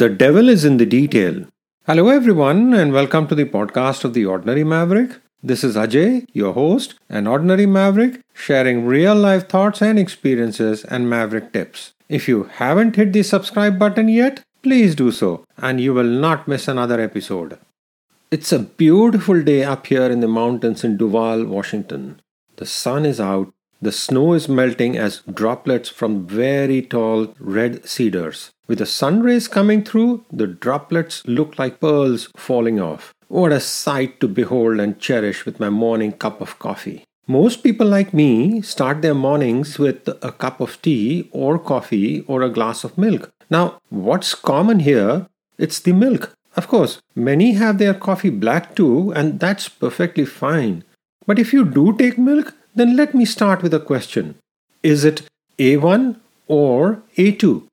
The devil is in the detail. Hello, everyone, and welcome to the podcast of The Ordinary Maverick. This is Ajay, your host, an ordinary maverick, sharing real life thoughts and experiences and maverick tips. If you haven't hit the subscribe button yet, please do so, and you will not miss another episode. It's a beautiful day up here in the mountains in Duvall, Washington. The sun is out, the snow is melting as droplets from very tall red cedars. With the sun rays coming through, the droplets look like pearls falling off. What a sight to behold and cherish with my morning cup of coffee. Most people like me start their mornings with a cup of tea or coffee or a glass of milk. Now, what's common here? It's the milk. Of course, many have their coffee black too, and that's perfectly fine. But if you do take milk, then let me start with a question Is it A1 or A2?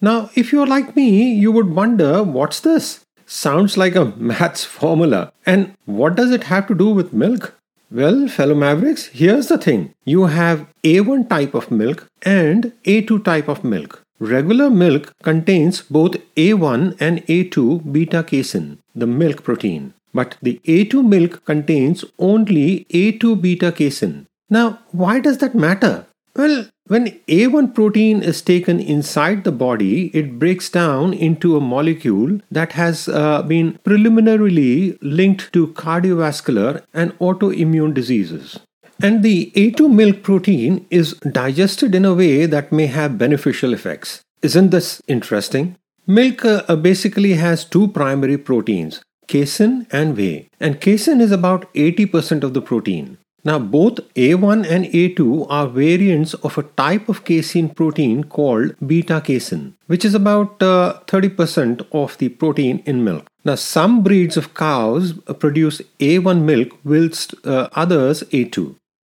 Now, if you're like me, you would wonder what's this? Sounds like a maths formula. And what does it have to do with milk? Well, fellow mavericks, here's the thing you have A1 type of milk and A2 type of milk. Regular milk contains both A1 and A2 beta casein, the milk protein. But the A2 milk contains only A2 beta casein. Now, why does that matter? Well, when A1 protein is taken inside the body, it breaks down into a molecule that has uh, been preliminarily linked to cardiovascular and autoimmune diseases. And the A2 milk protein is digested in a way that may have beneficial effects. Isn't this interesting? Milk uh, basically has two primary proteins, casein and whey. And casein is about 80% of the protein. Now, both A1 and A2 are variants of a type of casein protein called beta casein, which is about uh, 30% of the protein in milk. Now, some breeds of cows produce A1 milk, whilst uh, others A2.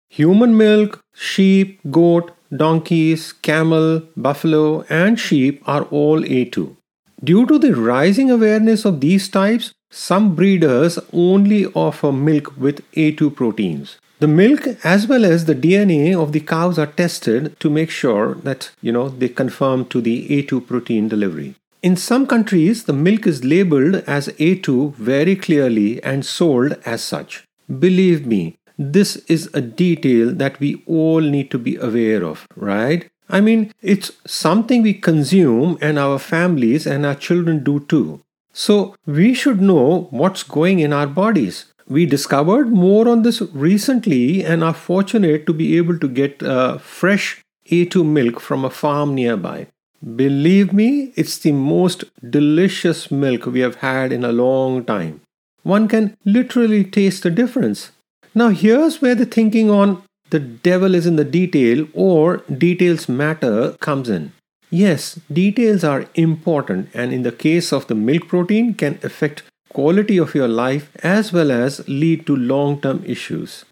Human milk, sheep, goat, donkeys, camel, buffalo, and sheep are all A2. Due to the rising awareness of these types, some breeders only offer milk with A2 proteins. The milk as well as the DNA of the cows are tested to make sure that you know they conform to the A2 protein delivery. In some countries, the milk is labeled as A2 very clearly and sold as such. Believe me, this is a detail that we all need to be aware of, right? I mean, it's something we consume and our families and our children do too. So we should know what's going in our bodies. We discovered more on this recently and are fortunate to be able to get uh, fresh A2 milk from a farm nearby. Believe me, it's the most delicious milk we have had in a long time. One can literally taste the difference. Now, here's where the thinking on the devil is in the detail or details matter comes in. Yes, details are important and in the case of the milk protein can affect quality of your life as well as lead to long-term issues.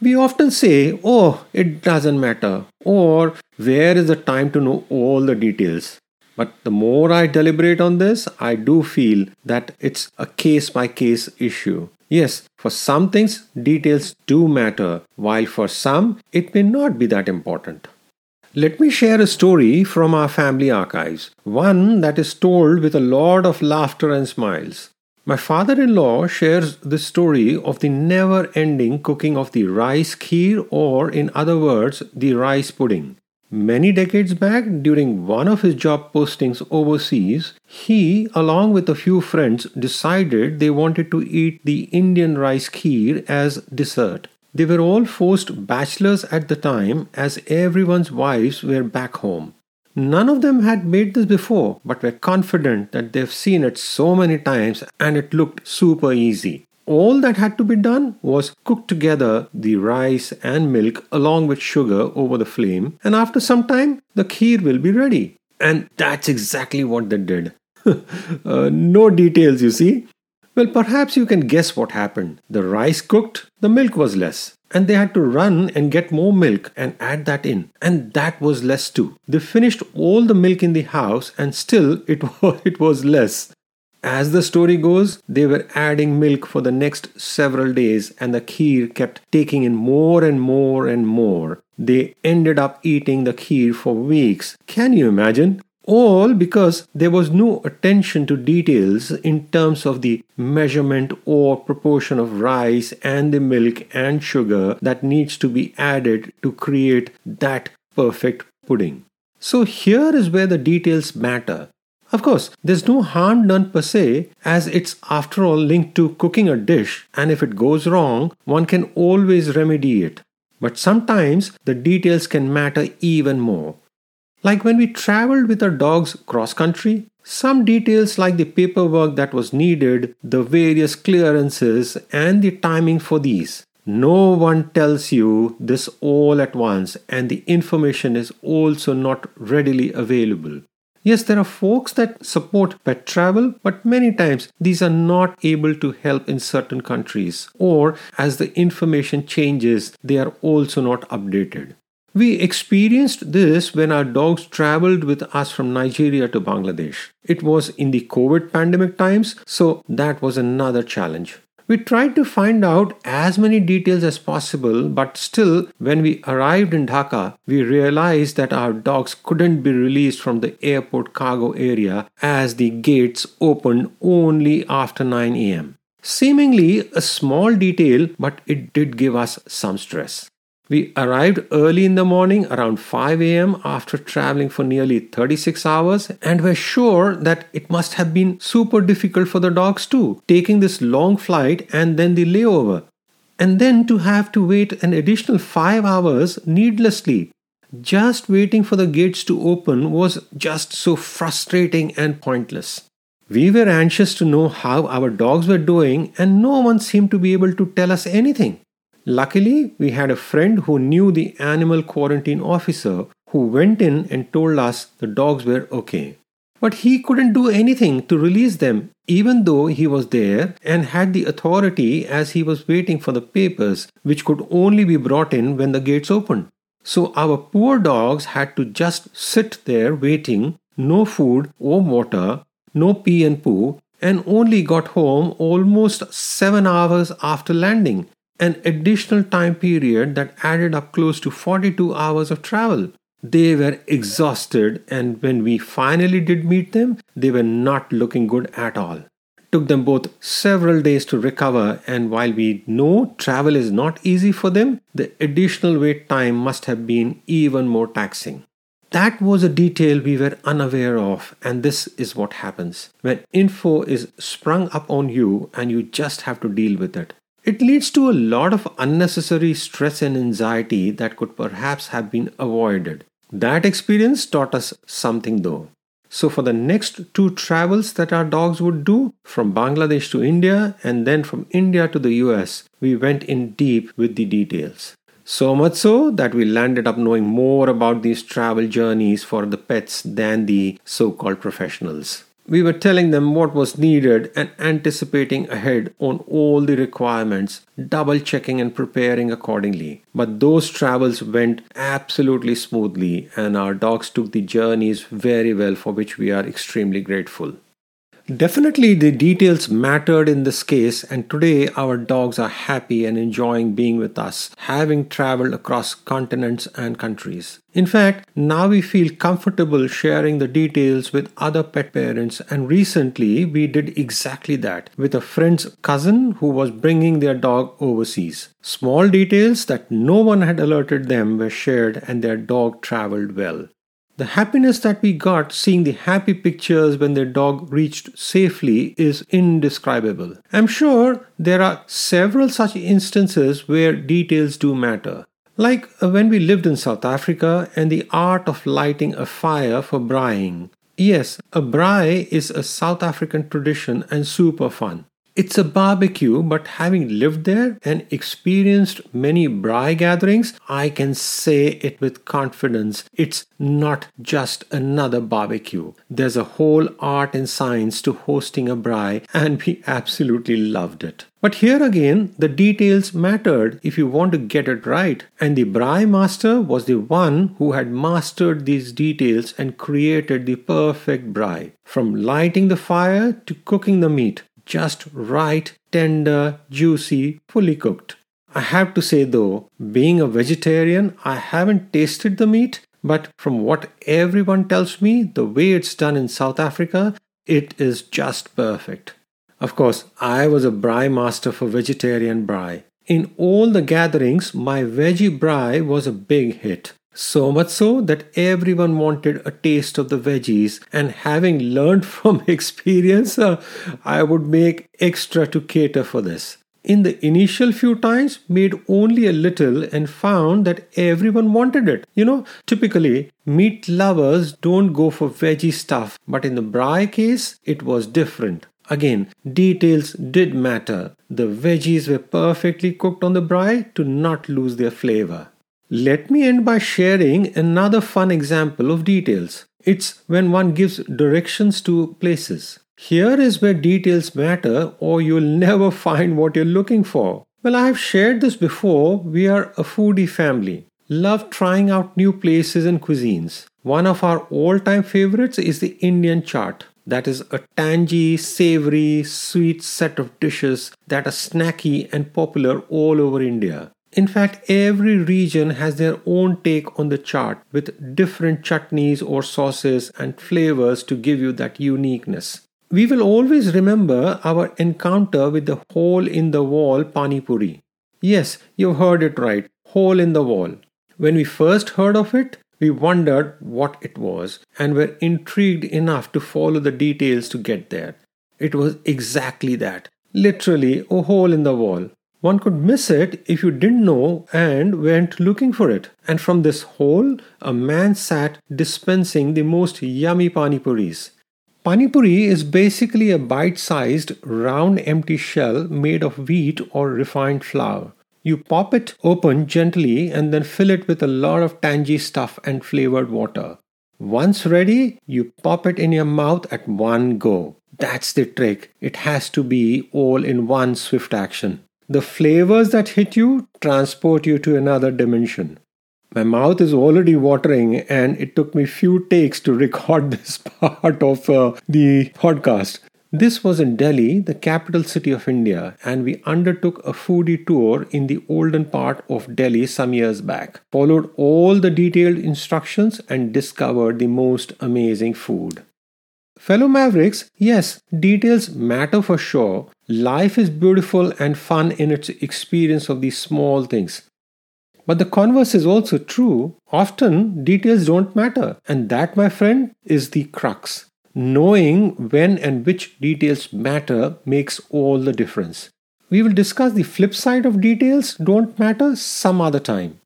We often say, oh, it doesn't matter, or where is the time to know all the details? But the more I deliberate on this, I do feel that it's a case by case issue. Yes, for some things, details do matter, while for some, it may not be that important. Let me share a story from our family archives, one that is told with a lot of laughter and smiles. My father in law shares the story of the never ending cooking of the rice kheer, or in other words, the rice pudding. Many decades back, during one of his job postings overseas, he, along with a few friends, decided they wanted to eat the Indian rice kheer as dessert. They were all forced bachelors at the time, as everyone's wives were back home. None of them had made this before, but were confident that they've seen it so many times and it looked super easy. All that had to be done was cook together the rice and milk along with sugar over the flame, and after some time, the kheer will be ready. And that's exactly what they did. uh, no details, you see. Well, perhaps you can guess what happened. The rice cooked, the milk was less and they had to run and get more milk and add that in. And that was less too. They finished all the milk in the house and still it was, it was less. As the story goes they were adding milk for the next several days and the kheer kept taking in more and more and more. They ended up eating the kheer for weeks. Can you imagine All because there was no attention to details in terms of the measurement or proportion of rice and the milk and sugar that needs to be added to create that perfect pudding. So here is where the details matter. Of course, there's no harm done per se, as it's after all linked to cooking a dish, and if it goes wrong, one can always remedy it. But sometimes the details can matter even more. Like when we traveled with our dogs cross country, some details like the paperwork that was needed, the various clearances, and the timing for these. No one tells you this all at once, and the information is also not readily available. Yes, there are folks that support pet travel, but many times these are not able to help in certain countries, or as the information changes, they are also not updated. We experienced this when our dogs traveled with us from Nigeria to Bangladesh. It was in the COVID pandemic times, so that was another challenge. We tried to find out as many details as possible, but still, when we arrived in Dhaka, we realized that our dogs couldn't be released from the airport cargo area as the gates opened only after 9 am. Seemingly a small detail, but it did give us some stress. We arrived early in the morning around 5 am after traveling for nearly 36 hours and were sure that it must have been super difficult for the dogs too, taking this long flight and then the layover. And then to have to wait an additional 5 hours needlessly. Just waiting for the gates to open was just so frustrating and pointless. We were anxious to know how our dogs were doing, and no one seemed to be able to tell us anything. Luckily, we had a friend who knew the animal quarantine officer who went in and told us the dogs were okay. But he couldn't do anything to release them, even though he was there and had the authority as he was waiting for the papers, which could only be brought in when the gates opened. So our poor dogs had to just sit there waiting, no food or water, no pee and poo, and only got home almost seven hours after landing an additional time period that added up close to 42 hours of travel. They were exhausted, and when we finally did meet them, they were not looking good at all. took them both several days to recover, and while we know travel is not easy for them, the additional wait time must have been even more taxing. That was a detail we were unaware of, and this is what happens when info is sprung up on you and you just have to deal with it. It leads to a lot of unnecessary stress and anxiety that could perhaps have been avoided. That experience taught us something though. So, for the next two travels that our dogs would do, from Bangladesh to India and then from India to the US, we went in deep with the details. So much so that we landed up knowing more about these travel journeys for the pets than the so called professionals. We were telling them what was needed and anticipating ahead on all the requirements, double checking and preparing accordingly. But those travels went absolutely smoothly, and our dogs took the journeys very well, for which we are extremely grateful. Definitely, the details mattered in this case, and today our dogs are happy and enjoying being with us, having traveled across continents and countries. In fact, now we feel comfortable sharing the details with other pet parents, and recently we did exactly that with a friend's cousin who was bringing their dog overseas. Small details that no one had alerted them were shared, and their dog traveled well. The happiness that we got seeing the happy pictures when their dog reached safely is indescribable. I'm sure there are several such instances where details do matter. Like uh, when we lived in South Africa and the art of lighting a fire for braaiing. Yes, a braai is a South African tradition and super fun. It's a barbecue, but having lived there and experienced many braai gatherings, I can say it with confidence. It's not just another barbecue. There's a whole art and science to hosting a braai, and we absolutely loved it. But here again, the details mattered if you want to get it right. And the braai master was the one who had mastered these details and created the perfect braai. From lighting the fire to cooking the meat, just right, tender, juicy, fully cooked. I have to say though, being a vegetarian, I haven't tasted the meat, But from what everyone tells me, the way it's done in South Africa, it is just perfect. Of course, I was a braai master for vegetarian braai. In all the gatherings, my veggie braai was a big hit. So much so that everyone wanted a taste of the veggies, and having learned from experience, uh, I would make extra to cater for this. In the initial few times, made only a little and found that everyone wanted it. You know, typically, meat lovers don't go for veggie stuff, but in the braai case, it was different. Again, details did matter. The veggies were perfectly cooked on the braai to not lose their flavor. Let me end by sharing another fun example of details. It's when one gives directions to places. Here is where details matter, or you'll never find what you're looking for. Well, I've shared this before. We are a foodie family. Love trying out new places and cuisines. One of our all time favorites is the Indian chaat. That is a tangy, savory, sweet set of dishes that are snacky and popular all over India. In fact, every region has their own take on the chaat with different chutneys or sauces and flavors to give you that uniqueness. We will always remember our encounter with the hole in the wall pani puri. Yes, you've heard it right, hole in the wall. When we first heard of it, we wondered what it was and were intrigued enough to follow the details to get there. It was exactly that literally a hole in the wall. One could miss it if you didn't know and went looking for it. And from this hole, a man sat dispensing the most yummy pani puris. Pani puri is basically a bite sized, round, empty shell made of wheat or refined flour. You pop it open gently and then fill it with a lot of tangy stuff and flavored water. Once ready, you pop it in your mouth at one go. That's the trick. It has to be all in one swift action. The flavors that hit you transport you to another dimension. My mouth is already watering, and it took me few takes to record this part of uh, the podcast. This was in Delhi, the capital city of India, and we undertook a foodie tour in the olden part of Delhi some years back. Followed all the detailed instructions and discovered the most amazing food. Fellow Mavericks, yes, details matter for sure. Life is beautiful and fun in its experience of these small things. But the converse is also true. Often details don't matter, and that, my friend, is the crux. Knowing when and which details matter makes all the difference. We will discuss the flip side of details don't matter some other time.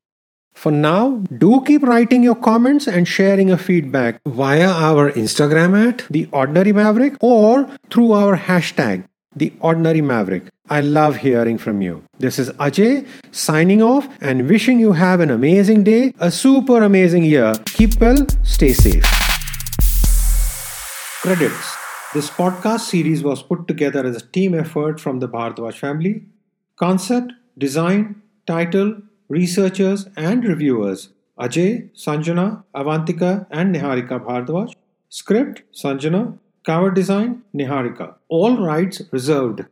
For now, do keep writing your comments and sharing your feedback via our Instagram at The Ordinary Maverick or through our hashtag The Ordinary Maverick. I love hearing from you. This is Ajay signing off and wishing you have an amazing day, a super amazing year. Keep well, stay safe. Credits This podcast series was put together as a team effort from the Bhardwaj family. Concept, design, title, researchers and reviewers Ajay, Sanjana, Avantika, and Niharika Bhardwaj. Script Sanjana. Cover design Niharika. All rights reserved.